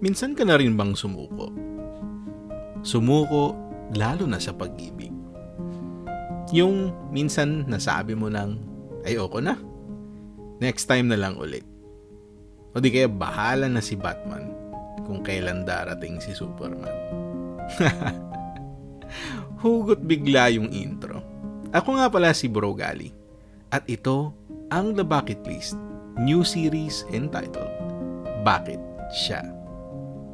Minsan ka na rin bang sumuko? Sumuko lalo na sa pag-ibig. Yung minsan nasabi mo nang, ayoko na. Next time na lang ulit. O di kaya bahala na si Batman kung kailan darating si Superman. Hugot bigla yung intro. Ako nga pala si Bro Gali. At ito ang The Bucket List, new series entitled Bakit Siya?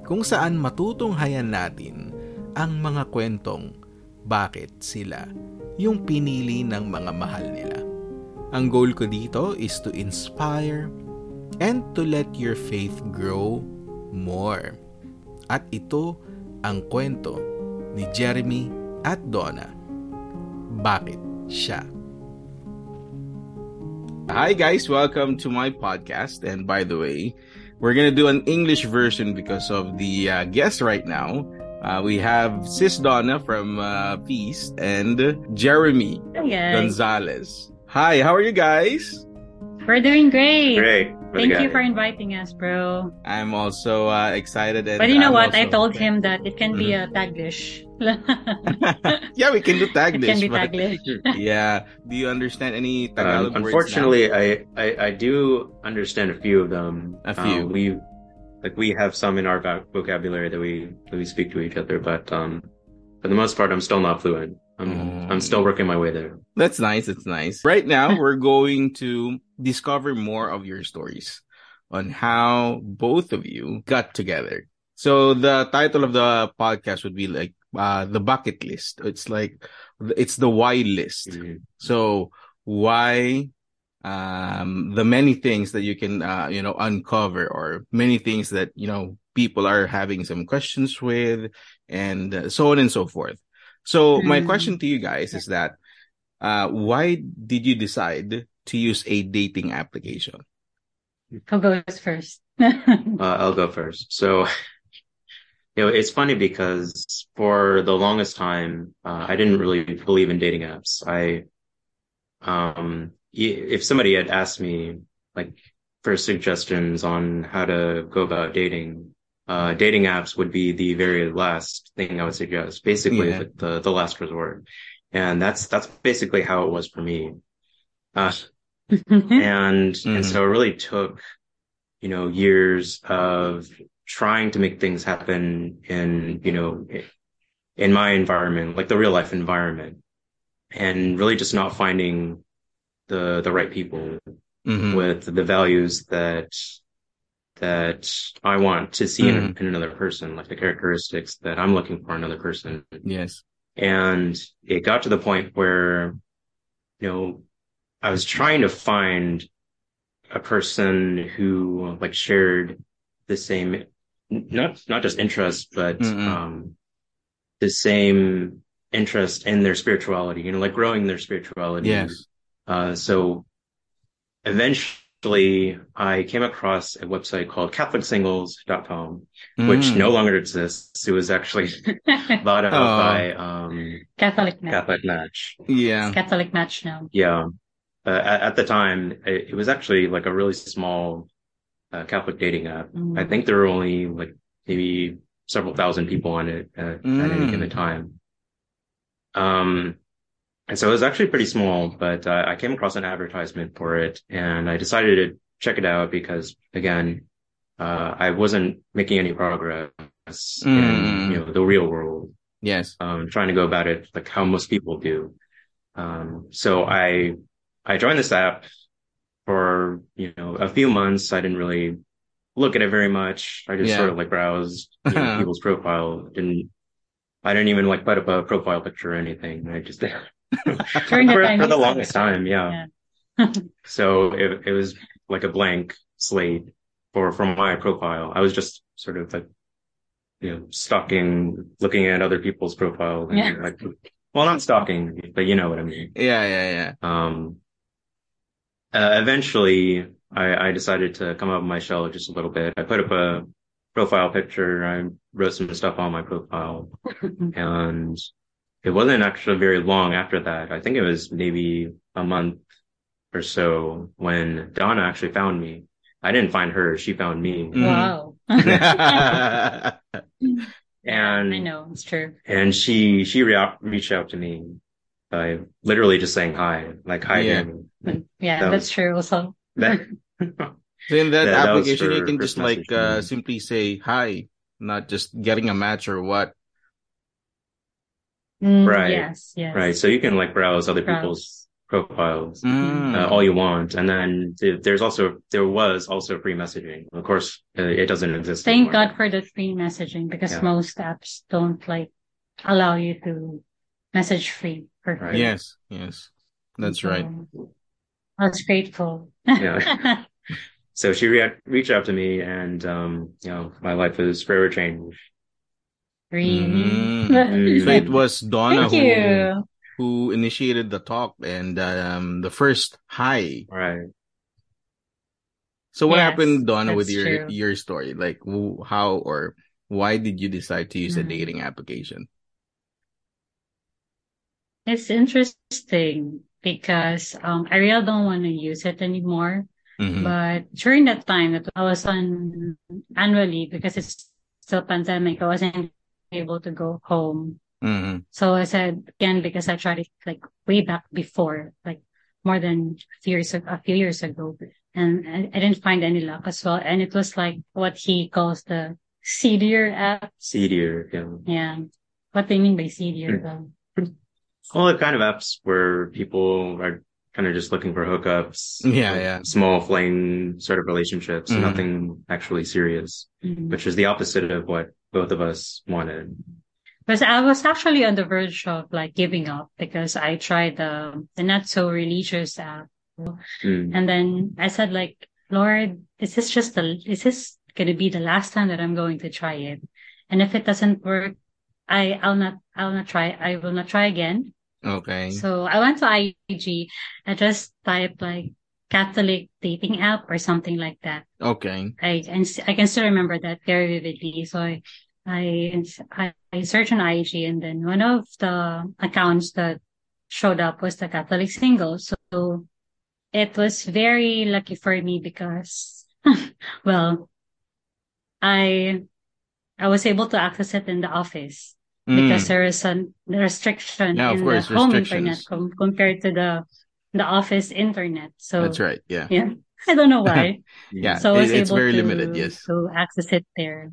Kung saan matutunghayan natin ang mga kwentong bakit sila yung pinili ng mga mahal nila. Ang goal ko dito is to inspire and to let your faith grow more. At ito ang kwento ni Jeremy at Donna. Bakit siya? Hi guys, welcome to my podcast. And by the way, we're gonna do an English version because of the uh, guest right now. Uh, we have Sis Donna from uh, Feast and Jeremy Hi, Gonzalez. Hi, how are you guys? We're doing great. Great. Thank you for inviting us, bro. I'm also uh, excited. And But you know I'm what? I also- told him that it can be a Taglish. yeah, we can do it Taglish. can be but- Taglish. yeah. Do you understand any Um, Tagalog words unfortunately, I, I I do understand a few of them. A few. Uh, we like we have some in our voc- vocabulary that we that we speak to each other, but um, for the most part, I'm still not fluent. I'm Mm. I'm still working my way there. That's nice. That's nice. Right now, we're going to discover more of your stories on how both of you got together. So the title of the podcast would be like uh, the Bakit List. It's like it's the why list. Mhm. So why um the many things that you can uh you know uncover or many things that you know people are having some questions with and uh, so on and so forth. So my Mm. question to you guys is that uh why did you decide to use a dating application? Who goes first? Uh, I'll go first. So, you know, it's funny because for the longest time, uh, I didn't really believe in dating apps. I, um, if somebody had asked me like for suggestions on how to go about dating, uh, dating apps would be the very last thing I would suggest, basically Yeah. the, the, last resort. And that's, that's basically how it was for me. Uh, and Mhm. and so it really took you know years of trying to make things happen in you know in my environment like the real life environment and really just not finding the the right people Mhm. with the values that that I want to see in, in another person like the characteristics that I'm looking for in another person Yes. and it got to the point where, you know, I was trying to find a person who like shared the same, not, not just interest, but, um, the same interest in their spirituality, you know, like growing their spirituality. Yes. Uh, so eventually I came across a website called catholicsingles.com, which Mm. no longer exists. It was actually bought out Oh. by, um, Catholic match. Catholic Match. Yeah. Catholic match now. Yeah. Uh, at, at the time, it, it was actually like a really small uh, Catholic dating app. Mm. I think there were only like maybe several thousand people on it at, at any Mm. given time. Um, and so it was actually pretty small, but uh, I came across an advertisement for it and I decided to check it out because again, uh, I wasn't making any progress Mm. in, you know, the real world Yes. um, trying to go about it like how most people do. Um, so I, I joined this app for, you know, a few months. I didn't really look at it very much. I just Yeah. sort of like browsed you know, people's profile. Didn't, I didn't even like put up a profile picture or anything. I just, During for, time for the said longest time. Yeah. So it, it was like a blank slate for, from my profile. I was just sort of like, you know, stalking, looking at other people's profile. And Yeah. like, well, not stalking, but you know what I mean. Yeah, yeah, yeah. Um, uh, eventually I, I decided to come out of my shell just a little bit. I put up a profile picture. I wrote some stuff on my profile and it wasn't actually very long after that. I think it was maybe a month or so when Donna actually found me. I didn't find her; she found me. Mm. Wow. And I know it's true. and she she rea- reached out to me by literally just saying hi, like hi. Yeah. Yeah, That that's was- true. Also, That, So in that that was application, you for can just like uh, simply say hi, not just getting a match or what. Mm, Right. Yes, yes. right. So you can like browse other Browse. people's profiles. Mm. uh, all you want. And then there's also there was also free messaging. Of course, uh, it doesn't exist. Thank anymore. God for the free messaging because Yeah. most apps don't like allow you to message free for Right. Yes, yes, that's right. So, I was grateful. Yeah. So she rea- reached out to me, and um, you know, my life was forever changed. really. Mm. So it was Donna who who initiated the talk and um, the first hi. Right. So what Yes, happened, Donna, with your true. your story? Like who, how or why did you decide to use a Mm. dating application? It's interesting because um, I really don't want to use it anymore. Mhm. But during that time that I was on annual leave because it's still pandemic, I wasn't able to go home. Mhm. So I said again because I tried it like way back before, like more than a few years a few years ago, and I, I didn't find any luck as well. And it was like what he calls the seedier app. Seedier, yeah. Yeah, what do you mean by seedier? Though? All the kind of apps where people are kind of just looking for hookups. Yeah, like yeah. Small flame sort of relationships, Mhm. nothing actually serious, Mm. which is the opposite of what both of us wanted. But I was actually on the verge of like giving up because I tried the the not so religious app. Mm. And then I said like, Lord, is this just the, is this going to be the last time that I'm going to try it? And if it doesn't work, I, I'll not, I'll not try, I will not try again. Okay. So I went to IG. I just typed like Catholic dating app or something like that. Okay. I, and I can still remember that very vividly. So I, I, I, I searched on IG and then one of the accounts that showed up was the Catholic single. So it was very lucky for me because, well, I, I was able to access it in the office because Mm. there is a restriction Yeah, in course, the home internet com- compared to the, the office internet. So That's right. Yeah. yeah, I don't know why. Yeah. So I was it- it's able very to, limited. Yes. to access it there.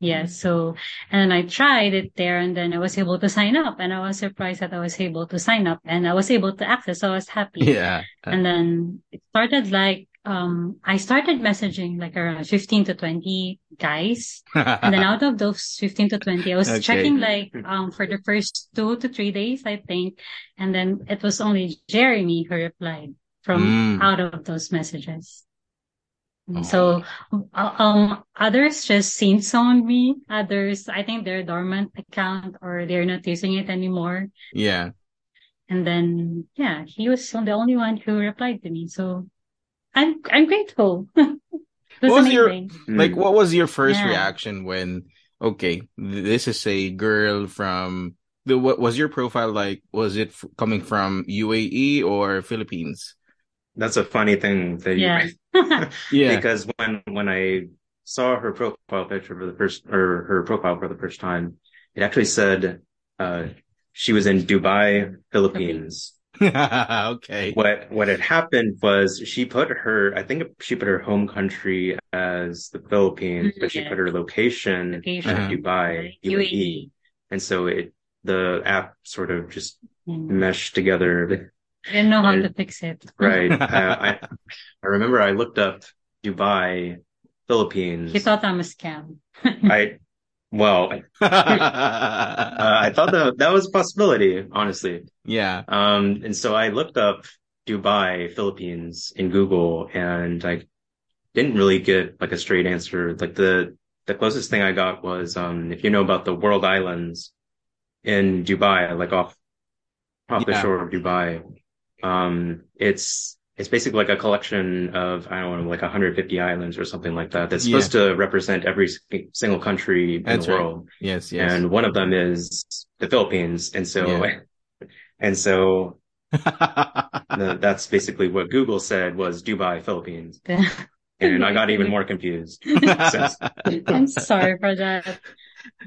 Yeah. So, and I tried it there and then I was able to sign up and I was surprised that I was able to sign up and I was able to access. So I was happy. Yeah. And then it started like, um, I started messaging like around 15 to 20 guys. And then out of those 15 to 20, I was Okay. checking like, um, for the first two to three days, I think. And then it was only Jeremy who replied from Mm. out of those messages. Oh. So, uh, um, others just seen on me. Others, I think they're dormant account or they're not using it anymore. yeah. And then, yeah, he was the only one who replied to me. So I'm, I'm grateful. What was your- amazing. Like, what was your first Yeah. reaction when, okay, this is a girl from the, what was your profile like? Was it f- coming from UAE or Philippines? That's a funny thing that you Yeah. Yeah. because when when I saw her profile picture for the first or her profile for the first time, it actually said uh, she was in Dubai, Philippines. okay. What what had happened was she put her I think she put her home country as the Philippines, but she put her location, Location. Uh-huh. Dubai, UAE. UAE, and so it the app sort of just Mm. meshed together. I didn't know how And- to fix it. Right. uh, I I remember I looked up Dubai, Philippines. He thought I'm a scam. I well, uh, I thought that that was a possibility, honestly. yeah. Um, and so I looked up Dubai, Philippines in Google, and I didn't really get like a straight answer. Like the the closest thing I got was um, if you know about the World Islands in Dubai, like off off the shore of Dubai. Um, it's it's basically like a collection of I don't know, like 150 islands or something like that. That's supposed to represent every single country in That's the right. world. Yes. Yes. And one of them is the Philippines, and so Yeah. and so the, that's basically what Google said was Dubai, Philippines, and I got even more confused. I'm sorry for that.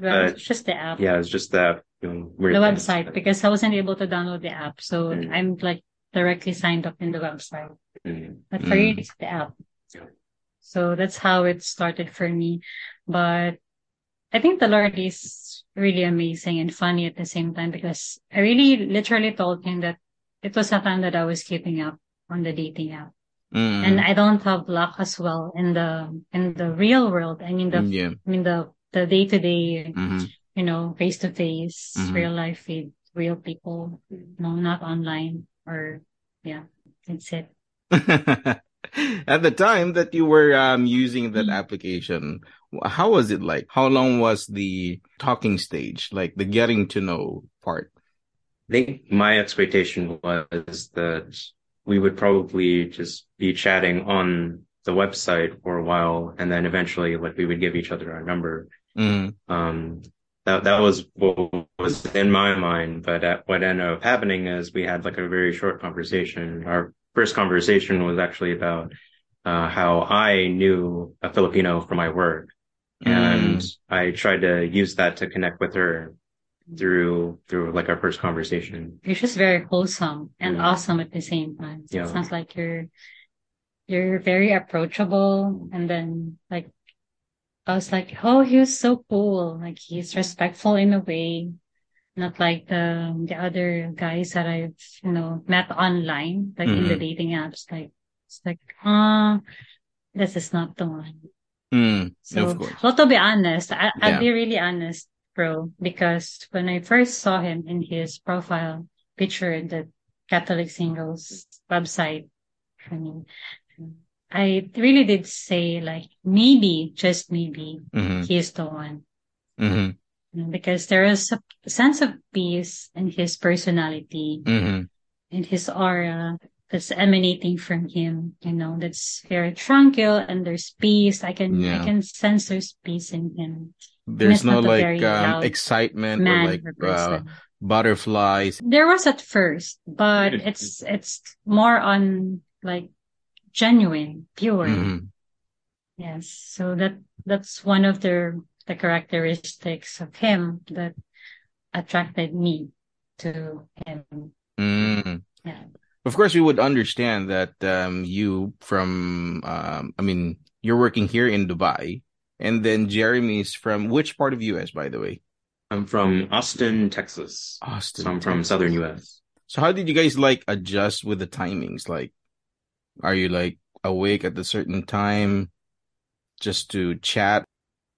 But But, it's just the app. Yeah, it's just that you know, weird the thing. website because I wasn't able to download the app. So Mm. I'm like directly signed up in the website. Mm. But for you, Mm. it's the app. So that's how it started for me. But I think the Lord is really amazing and funny at the same time because I really literally told him that it was a time that I was keeping up on the dating app. Mm. And I don't have luck as well in the in the real world. I mean the yeah. I mean the the day to day you know, face to face, real life with real people, no, not online or yeah, that's it. At the time that you were um, using that Mm. application, how was it like? How long was the talking stage, like the getting to know part? I think my expectation was that we would probably just be chatting on the website for a while, and then eventually, like, we would give each other our number. Mm. Um, that that was what was in my mind. But at, what ended up happening is we had like a very short conversation. Our first conversation was actually about uh, how I knew a Filipino from my work, and I tried to use that to connect with her through through like our first conversation. You're just very wholesome and Mm. awesome at the same time. So Yeah. It sounds like you're you're very approachable and then like I was like, oh, he was so cool. Like he's respectful in a way, not like the the other guys that I've you know met online, like in the Mhm. dating apps. Like it's like, ah, this is not the one. Mm. So, well, to be honest, I, Yeah. I'll be really honest, bro, because when I first saw him in his profile picture in the Catholic Singles website, I mean, I really did say like maybe, just maybe, hmm he's the one. hmm You know, Because there is a sense of peace in his personality, hmm in his aura that's emanating from him, you know, that's very tranquil and there's peace. I can, Yeah. I can sense there's peace in him. There's no like um, excitement or like or uh, butterflies. There was at first, but it's, it's more on like genuine, pure. Mhm. Yes. So that, that's one of the, the characteristics of him that attracted me to him. Mm. Yeah. Of course, we would understand that um, you from, um, I mean, you're working here in Dubai, and then Jeremy's from which part of US, by the way? I'm from Austin, Texas. Austin. So I'm from southern US. So how did you guys like adjust with the timings? Like, are you like awake at a certain time just to chat?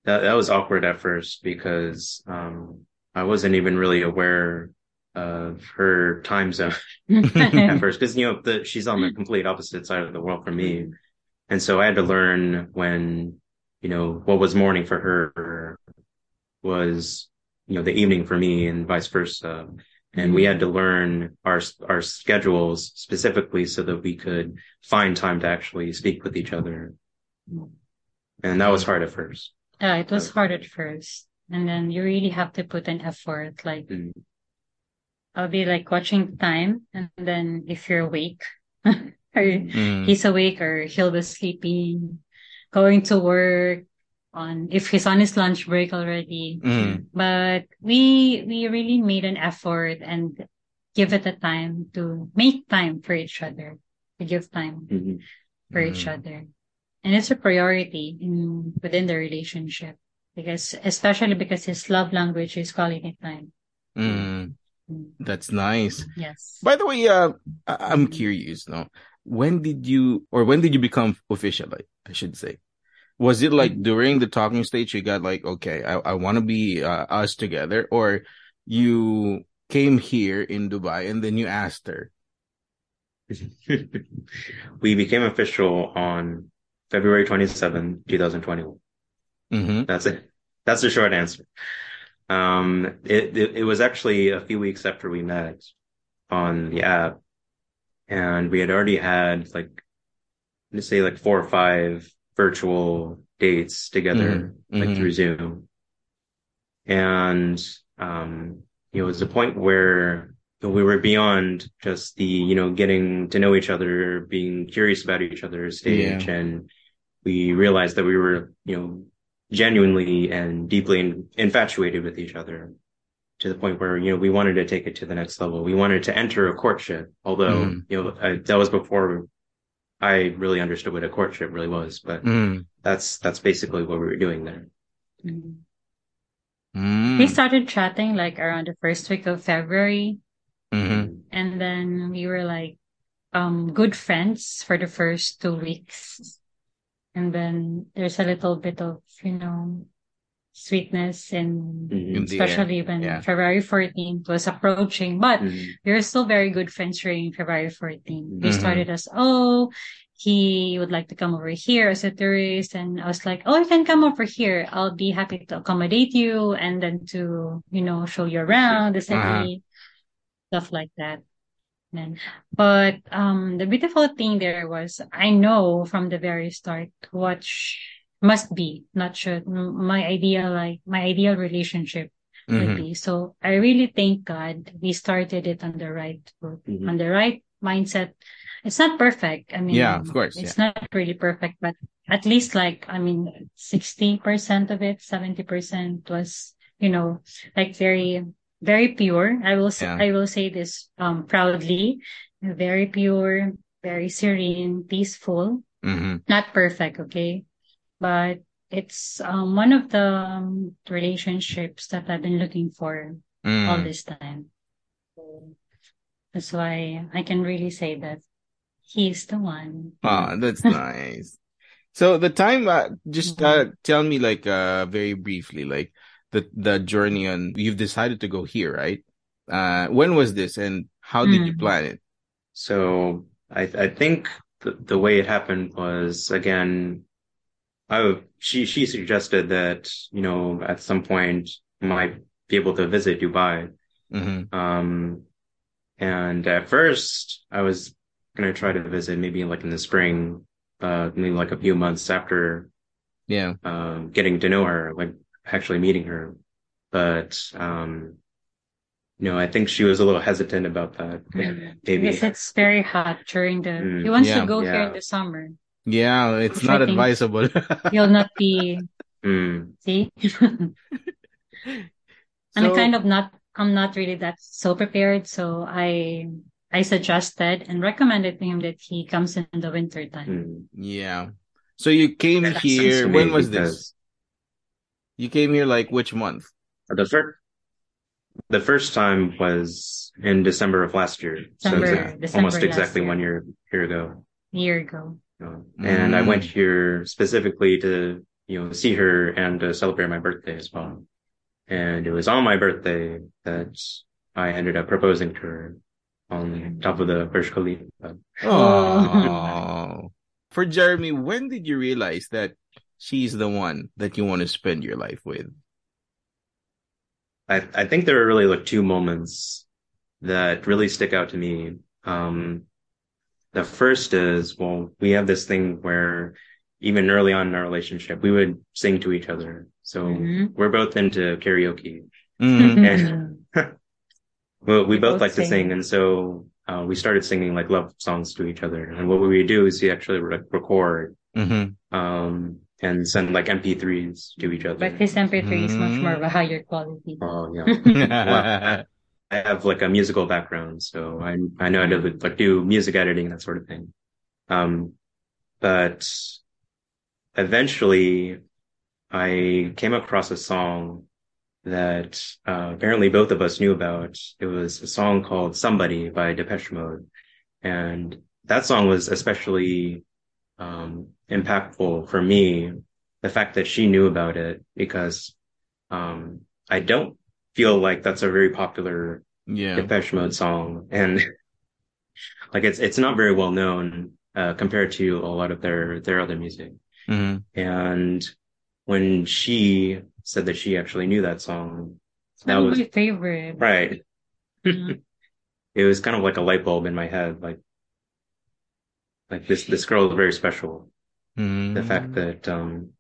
That that was awkward at first because um I wasn't even really aware of her time zone at first because you know the, she's on the complete opposite side of the world from me, and so I had to learn when you know what was morning for her was you know the evening for me and vice versa, and we had to learn our our schedules specifically so that we could find time to actually speak with each other, and that was hard at first. Yeah, it was hard at first. And then you really have to put an effort. Like Mm. I'll be like watching time and then if you're awake or Mm. he's awake or he'll be sleeping, going to work on if he's on his lunch break already. Mm. But we we really made an effort and give it a time to make time for each other. To give time Mhm. for each Mm. other. And it's a priority in within the relationship. Because especially because his love language is quality time. Mm. Mm. That's nice. Yes. By the way, uh, I- I'm curious, no? When did you, or when did you become official, like, I should say? Was it like during the talking stage you got like, okay, I, I want to be uh, us together, or you came here in Dubai and then you asked her? we became official on February 27, 2021. Mm-hmm. That's it. That's the short answer. Um, it, it, it was actually a few weeks after we met on the app and we had already had like, let's say like four or five virtual dates together, Mhm. like through Zoom. And, um, you know, it was a point where we were beyond just the, you know, getting to know each other, being curious about each other's stage. Yeah. And we realized that we were, you know, genuinely and deeply in, infatuated with each other to the point where, you know, we wanted to take it to the next level. We wanted to enter a courtship, although, Mhm. you know, I, that was before I really understood what a courtship really was, but Mm. that's, that's basically what we were doing there. Mm. Mm. We started chatting like around the first week of February, Mhm. and then we were like um good friends for the first two weeks. And then there's a little bit of, you know, sweetness and Mhm. In the especially when yeah. February 14th was approaching. But Mhm. we were still very good friends during February 14th. We Mhm. started as, oh, he would like to come over here as a tourist. And I was like, oh, you can come over here. I'll be happy to accommodate you and then to, you know, show you around the city, stuff like that. And, but um, the beautiful thing there was I know from the very start what sh- must be, not should, my ideal, like my ideal relationship would Mhm. be. So I really thank God we started it on the right foot, Mhm. on the right mindset. It's not perfect. I mean, Yeah, of course, it's not really perfect, but at least like, I mean, 60% of it, 70% was, you know, like very, very pure. I will, say, Yeah. I will say this, um, proudly, very pure, very serene, peaceful Mhm. not perfect, okay? But it's um, one of the um, relationships that I've been looking for all Mm. this time. So that's why I can really say that he's the one. Ah, that's nice. So the time, uh, just uh, tell me like uh very briefly, like the the journey on you've decided to go here, right? Uh, when was this, and how did you Mm. plan it? So I I think the, the way it happened was again, I she she suggested that you know at some point might be able to visit Dubai. Mm-hmm. Um, and at first I was gonna try to visit maybe like in the spring, uh, maybe like a few months after Yeah. um getting to know her, like actually meeting her. But um, you know, I think she was a little hesitant about that. Mm. Maybe. Because it's very hot during the, Mm. he wants Yeah. to go here in the summer. Yeah, it's Which not I advisable. you'll not be, Mm, see? and I So- kind of not, I'm not really that so prepared. So I, I suggested and recommended to him that he comes in the winter time. mm. Yeah. So you came That makes here. When was this? You came here like which month? The first, the first time was in December of last year. December- so it's December almost exactly year. one year, year ago. year ago. Know. And I Mm. went here specifically to, you know, see her and to celebrate my birthday as well. And it was on my birthday that I ended up proposing to her on top of the Burj Khalifa. Oh. For Jeremy, when did you realize that she's the one that you want to spend your life with? I, I think there are really like two moments that really stick out to me. Um, the first is, well, we have this thing where even early on in our relationship, we would sing to each other. So Mhm. we're both into karaoke. Mhm. Well, we We both both like to sing. sing. And so, uh, we started singing like love songs to each other. And what we would do is we actually re- record, Mhm. um, and send like MP3s to each other. But his MP3 is much more of a Mm. higher quality. Oh, yeah. I have like a musical background, so I I know how to like do music editing that sort of thing. Um, but eventually, I came across a song that uh, apparently both of us knew about. It was a song called "Somebody" by Depeche Mode, and that song was especially um, impactful for me. The fact that she knew about it because um, I don't feel like that's a very popular yeah. Depeche Mode song, and like it's it's not very well known uh, compared to a lot of their their other music. Mhm. And when she said that she actually knew that song, That was- my favorite. right? Mhm. It was kind of like a light bulb in my head, like like this this girl is very special. Mhm. The fact that um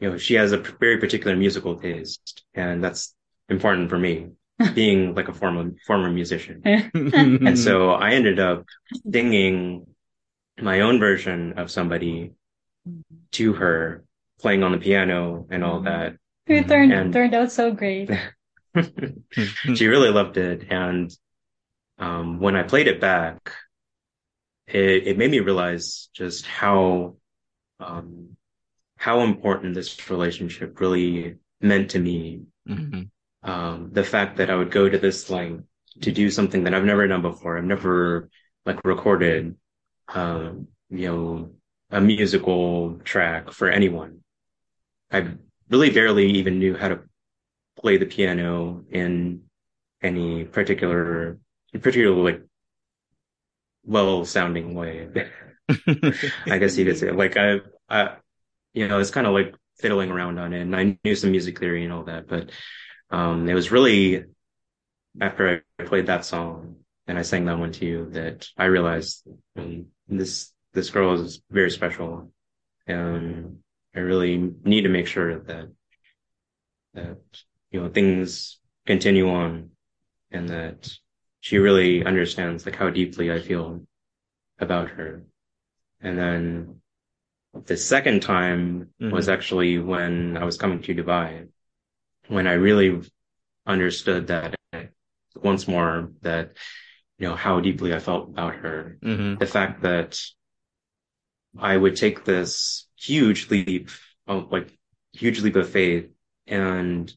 you know she has a very particular musical taste, and that's important for me. being like a former former musician. Mm-hmm. And so I ended up singing my own version of somebody to her, playing on the piano and all that. it turned, And- turned out so great. she really loved it. And um, when I played it back, it, it made me realize just how um, how important this relationship really meant to me. Mhm. Um, the fact that I would go to this length to do something that I've never done before. I've never like recorded, um, you know, a musical track for anyone. I really barely even knew how to play the piano in any particular, particular like well sounding way. I guess you could say like I, I, you know, it's kind of like fiddling around on it and I knew some music theory and all that, but, um, it was really after I played that song and I sang that one to you that I realized um, this, this girl is very special. And I really need to make sure that, that, you know, things continue on and that she really understands like how deeply I feel about her. And then the second time was Mhm. actually when I was coming to Dubai, when I really understood that once more that, you know, how deeply I felt about her. Mhm. The fact that I would take this huge leap, of, like huge leap of faith and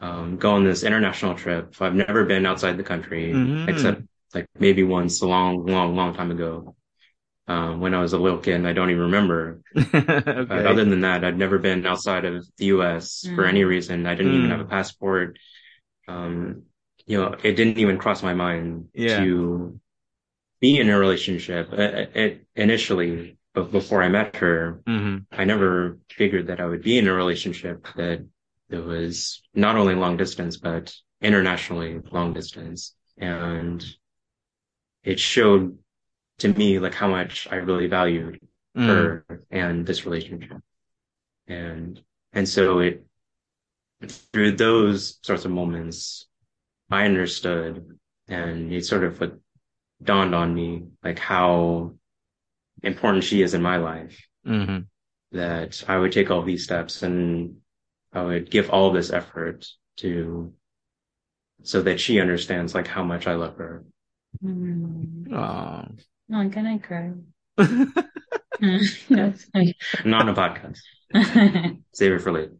um, go on this international trip. I've never been outside the country Mhm. except like maybe once a long, long, long time ago. Um, when I was a little kid and I don't even remember. But okay. other than that, I'd never been outside of the US for Mm. any reason. I didn't even Mm. have a passport. Um, you know, it didn't even cross my mind Yeah. to be in a relationship. It, it, initially, but before I met her, Mhm. I never figured that I would be in a relationship that that was not only long distance, but internationally long distance. And it showed to me like how much I really valued Mm. her and this relationship. And, and so it, through those sorts of moments, I understood and it sort of like dawned on me like how important she is in my life Mhm. that I would take all these steps and I would give all this effort to so that she understands like how much I love her. Mm. Aw. Oh, can I cry? That's Not on a podcast. Save it for later.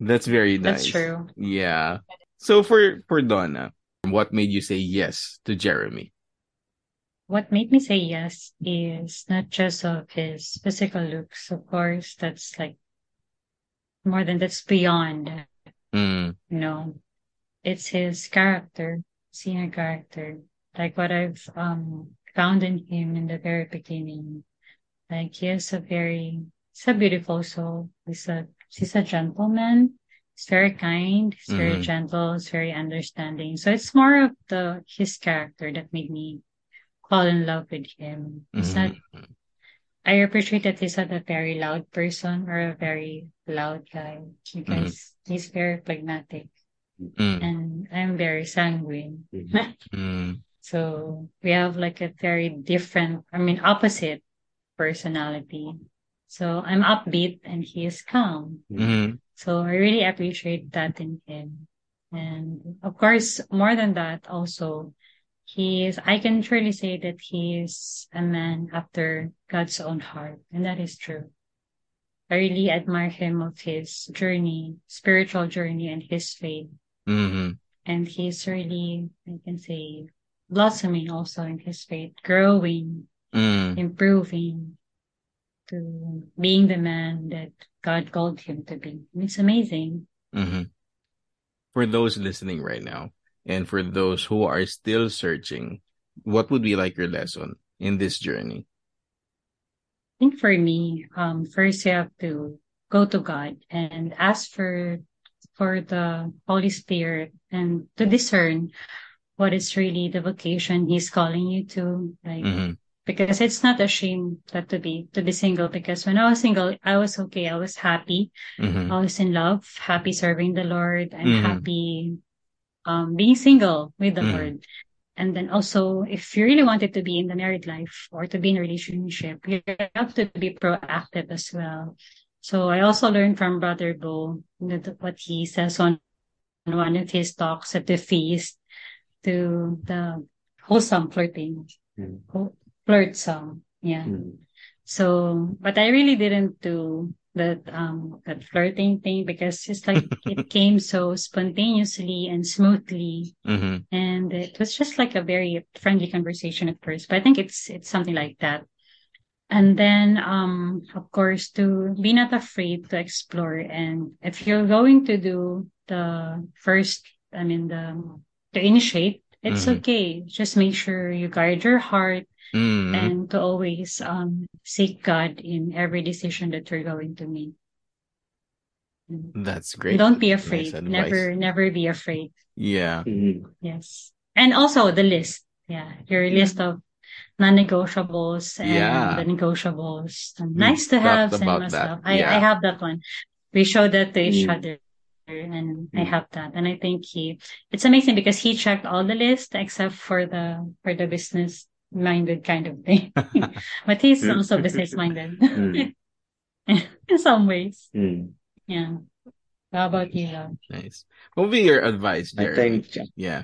That's very nice. That's true. Yeah. So for for Donna, what made you say yes to Jeremy? What made me say yes is not just of his physical looks, of course, that's like more than that's beyond, Mm. you know, it's his character, seeing a character, like what I've um found in him in the very beginning. Like he is a very, he's a beautiful soul. He's a, he's a gentleman. He's very kind. He's very Mhm. gentle. He's very understanding. So it's more of the, his character that made me fall in love with him. It's not, Mhm. I appreciate that he's not a very loud person or a very loud guy because he's very phlegmatic Mm. and I'm very sanguine. Mm. So we have like a very different, I mean, opposite personality. So I'm upbeat and he is calm. Mhm. So I really appreciate that in him. And of course, more than that, also, he is, I can truly say that he is a man after God's own heart. And that is true. I really admire him of his journey, spiritual journey and his faith. Mhm. And he's really, I can say, blossoming also in his faith, growing, Mm. improving to being the man that God called him to be. It's amazing. Mhm. For those listening right now, and for those who are still searching, what would be like your lesson in this journey? I think for me, um, first you have to go to God and ask for for the Holy Spirit and to discern what is really the vocation He's calling you to. Like Mhm. because it's not a shame that to be to be single because when I was single, I was okay. I was happy. Mhm. I was in love, happy serving the Lord, and Mhm. happy um, being single with the Mhm. Lord. And then also, if you really wanted to be in the married life or to be in a relationship, you have to be proactive as well. So I also learned from Brother Bo that what he says on one of his talks at the feast to the wholesome flirting, Mm. Whole- flirtsome. Yeah. Mm. So, but I really didn't do that um that flirting thing because it's like it came so spontaneously and smoothly Mhm. and it was just like a very friendly conversation at first but i think it's it's something like that and then um of course to be not afraid to explore and if you're going to do the first i mean the to initiate it's Mhm. okay just make sure you guard your heart Mhm. and to always um seek god in every decision that you're going to make. That's great. don't be afraid advice. never never be afraid Yeah. Mhm. Yes. And also the list. Yeah. Your list of non-negotiables and Yeah. the negotiables. And We nice to have about that. I, Yeah. I have that one. We show that to each Mm. other and I Mm. have that. And I think he, it's amazing because he checked all the list except for the, for the business minded kind of thing. but he's Mm. also business minded Mm. in some ways. Mm. Yeah. How about you? Love? Nice. What would be your advice, I think Yeah.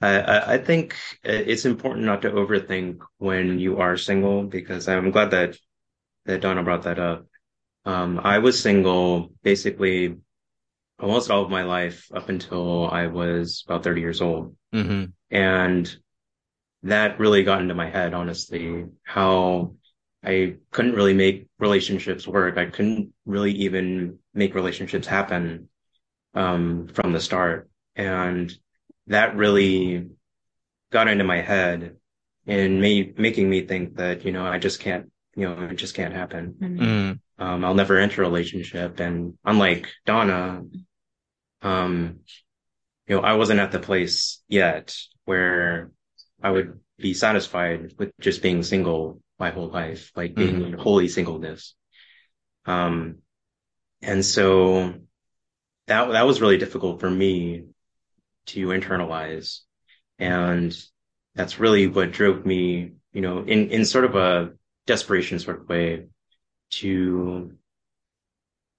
I, I I think it's important not to overthink when you are single because I'm glad that that Donna brought that up. Um, I was single basically almost all of my life up until I was about 30 years old. Mm-hmm. And that really got into my head, honestly, how I couldn't really make relationships work. I couldn't really even make relationships happen, um, from the start. And that really got into my head and made, making me think that, you know, I just can't, you know, it just can't happen. Mhm. Mm-hmm. Um, I'll never enter a relationship. And unlike Donna, um, you know, I wasn't at the place yet where I would be satisfied with just being single my whole life, like being in holy singleness. Um, and so that, that was really difficult for me to internalize. And that's really what drove me, you know, in, in sort of a desperation sort of way to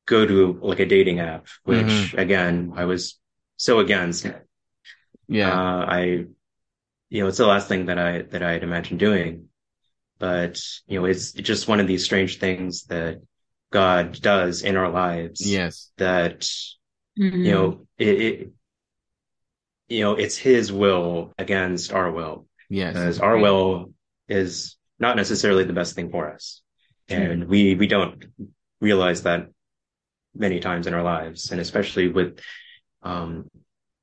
go to like a dating app, which Mhm. again, I was so against. Yeah. Uh, I, you know, it's the last thing that I, that I had imagined doing, but you know, it's just one of these strange things that God does in our lives yes. that, Mhm. you know, it, it, you know, it's his will against our will Yes. because our will is not necessarily the best thing for us. And we, we don't realize that many times in our lives and especially with, um,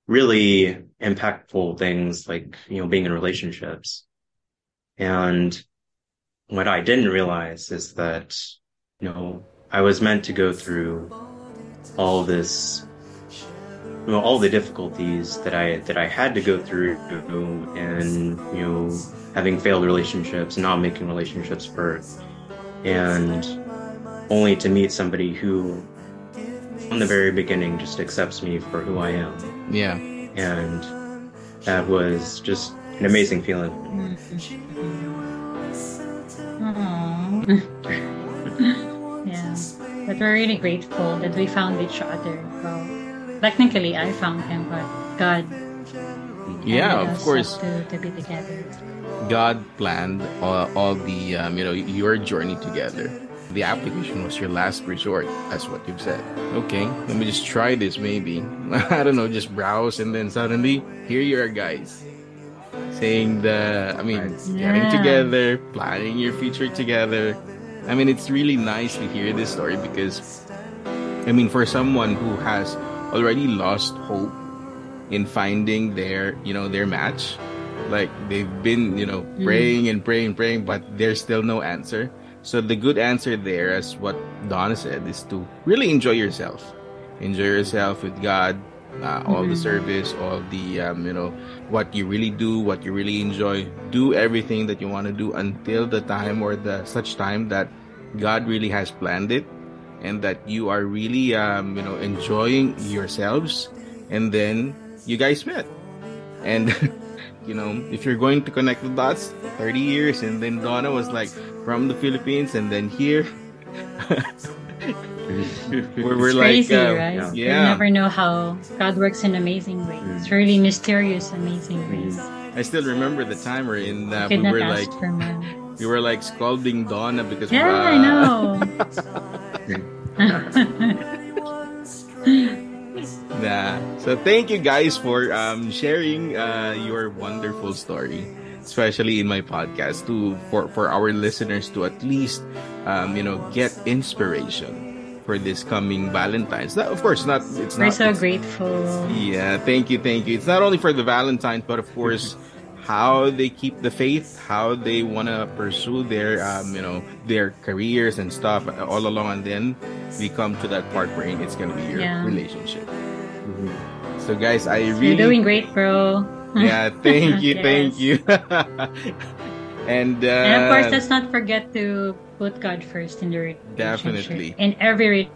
really impactful things like, you know, being in relationships. And what I didn't realize is that, you know, I was meant to go through all this you know, all the difficulties that I that I had to go through and you know having failed relationships, not making relationships work, and only to meet somebody who from the very beginning just accepts me for who I am. Yeah. And that was just an amazing feeling. Aw. yeah. But we're really grateful that we found each other. Well, technically, I found him, but God. Yeah, of course. To, to be together. God planned all, all the um, you know your journey together. The application was your last resort, that's what you've said. Okay, let me just try this. Maybe I don't know, just browse, and then suddenly here you are, guys, saying the. I mean, getting together, planning your future together. I mean, it's really nice to hear this story because, I mean, for someone who has already lost hope in finding their you know their match. Like they've been you know praying and praying and praying but there's still no answer. So the good answer there as what donna said is to really enjoy yourself. Enjoy yourself with god uh, all the service, all the um, you know what you really do, what you really enjoy. Do everything that you want to do until the time or the such time that God really has planned it, and that you are really um, you know enjoying yourselves, and then you guys met, and. you know, if you're going to connect the dots, 30 years, and then Donna was like from the Philippines, and then here, we're, we're It's like, crazy, uh, right? yeah. You never know how God works in amazing ways. Mm. Really mysterious, amazing ways. I still remember the time we're in. Uh, we were like, we were like scolding Donna because Yeah, uh, I know. Nah. So thank you guys for um, sharing uh, your wonderful story, especially in my podcast, to for for our listeners to at least um, you know get inspiration for this coming Valentine's. Not, of course, not. It's We're not. so grateful. Yeah, thank you, thank you. It's not only for the Valentine's, but of course, how they keep the faith, how they want to pursue their, um, you know, their careers and stuff all along, and then we come to that part where it's gonna be your Yeah. relationship. So, guys, I really You're doing great, bro. yeah, thank you, thank you. and uh, And of course, let's not forget to put God first in the relationship. Definitely. In every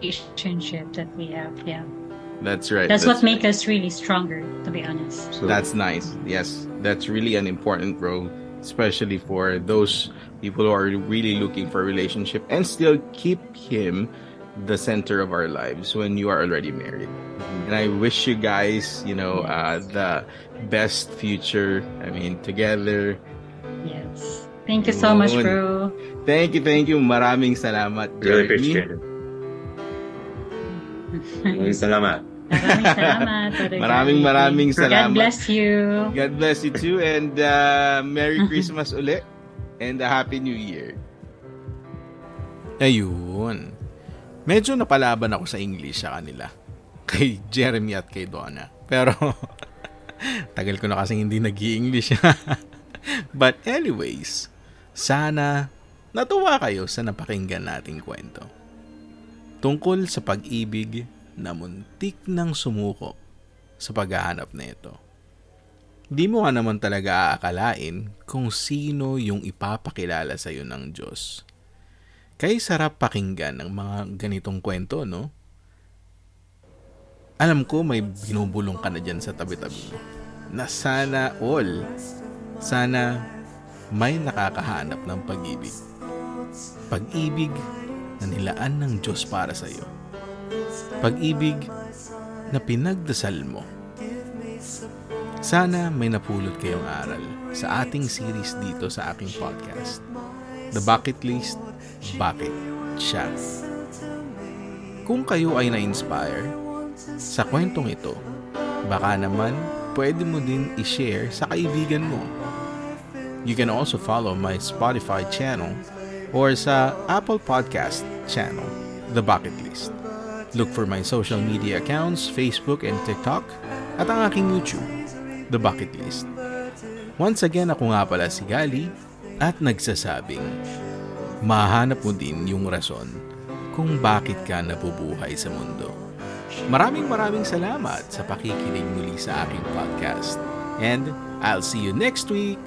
relationship that we have. Yeah. that's right. That's, what right. makes us really stronger, to be honest. So That's nice. Yes, that's really an important role, especially for those people who are really looking for a relationship and still keep him the center of our lives when you are already married. And I wish you guys, you know, uh, the best future. I mean, together. Yes. Thank you so much, Yun. bro. Thank you, thank you. Maraming salamat, really Jeremy. appreciate it. Maraming salamat. Maraming salamat. Brother Maraming maraming salamat. God bless you. God bless you too and uh, Merry Christmas uli and a Happy New Year. Ayun. Medyo napalaban ako sa English sa kanila. Kay Jeremy at kay Donna. Pero tagal ko na kasing hindi nag english But anyways, sana natuwa kayo sa napakinggan nating kwento. Tungkol sa pag-ibig na muntik ng sumuko sa paghahanap na ito. Di mo nga naman talaga aakalain kung sino yung ipapakilala sa iyo ng Diyos. Kaya sarap pakinggan ng mga ganitong kwento, no? Alam ko may binubulong ka na dyan sa tabi-tabi mo. Na sana all, sana may nakakahanap ng pag-ibig. Pag-ibig na nilaan ng Diyos para sa iyo. Pag-ibig na pinagdasal mo. Sana may napulot kayong aral sa ating series dito sa aking podcast. The Bucket List, Bakit Siya? Kung kayo ay na-inspire sa kwentong ito, baka naman pwede mo din i-share sa kaibigan mo. You can also follow my Spotify channel or sa Apple Podcast channel, The Bucket List. Look for my social media accounts, Facebook and TikTok, at ang aking YouTube, The Bucket List. Once again, ako nga pala si Gali at nagsasabing, mahanap mo din yung rason kung bakit ka nabubuhay sa mundo. Maraming maraming salamat sa pakikinig muli sa aking podcast. And I'll see you next week.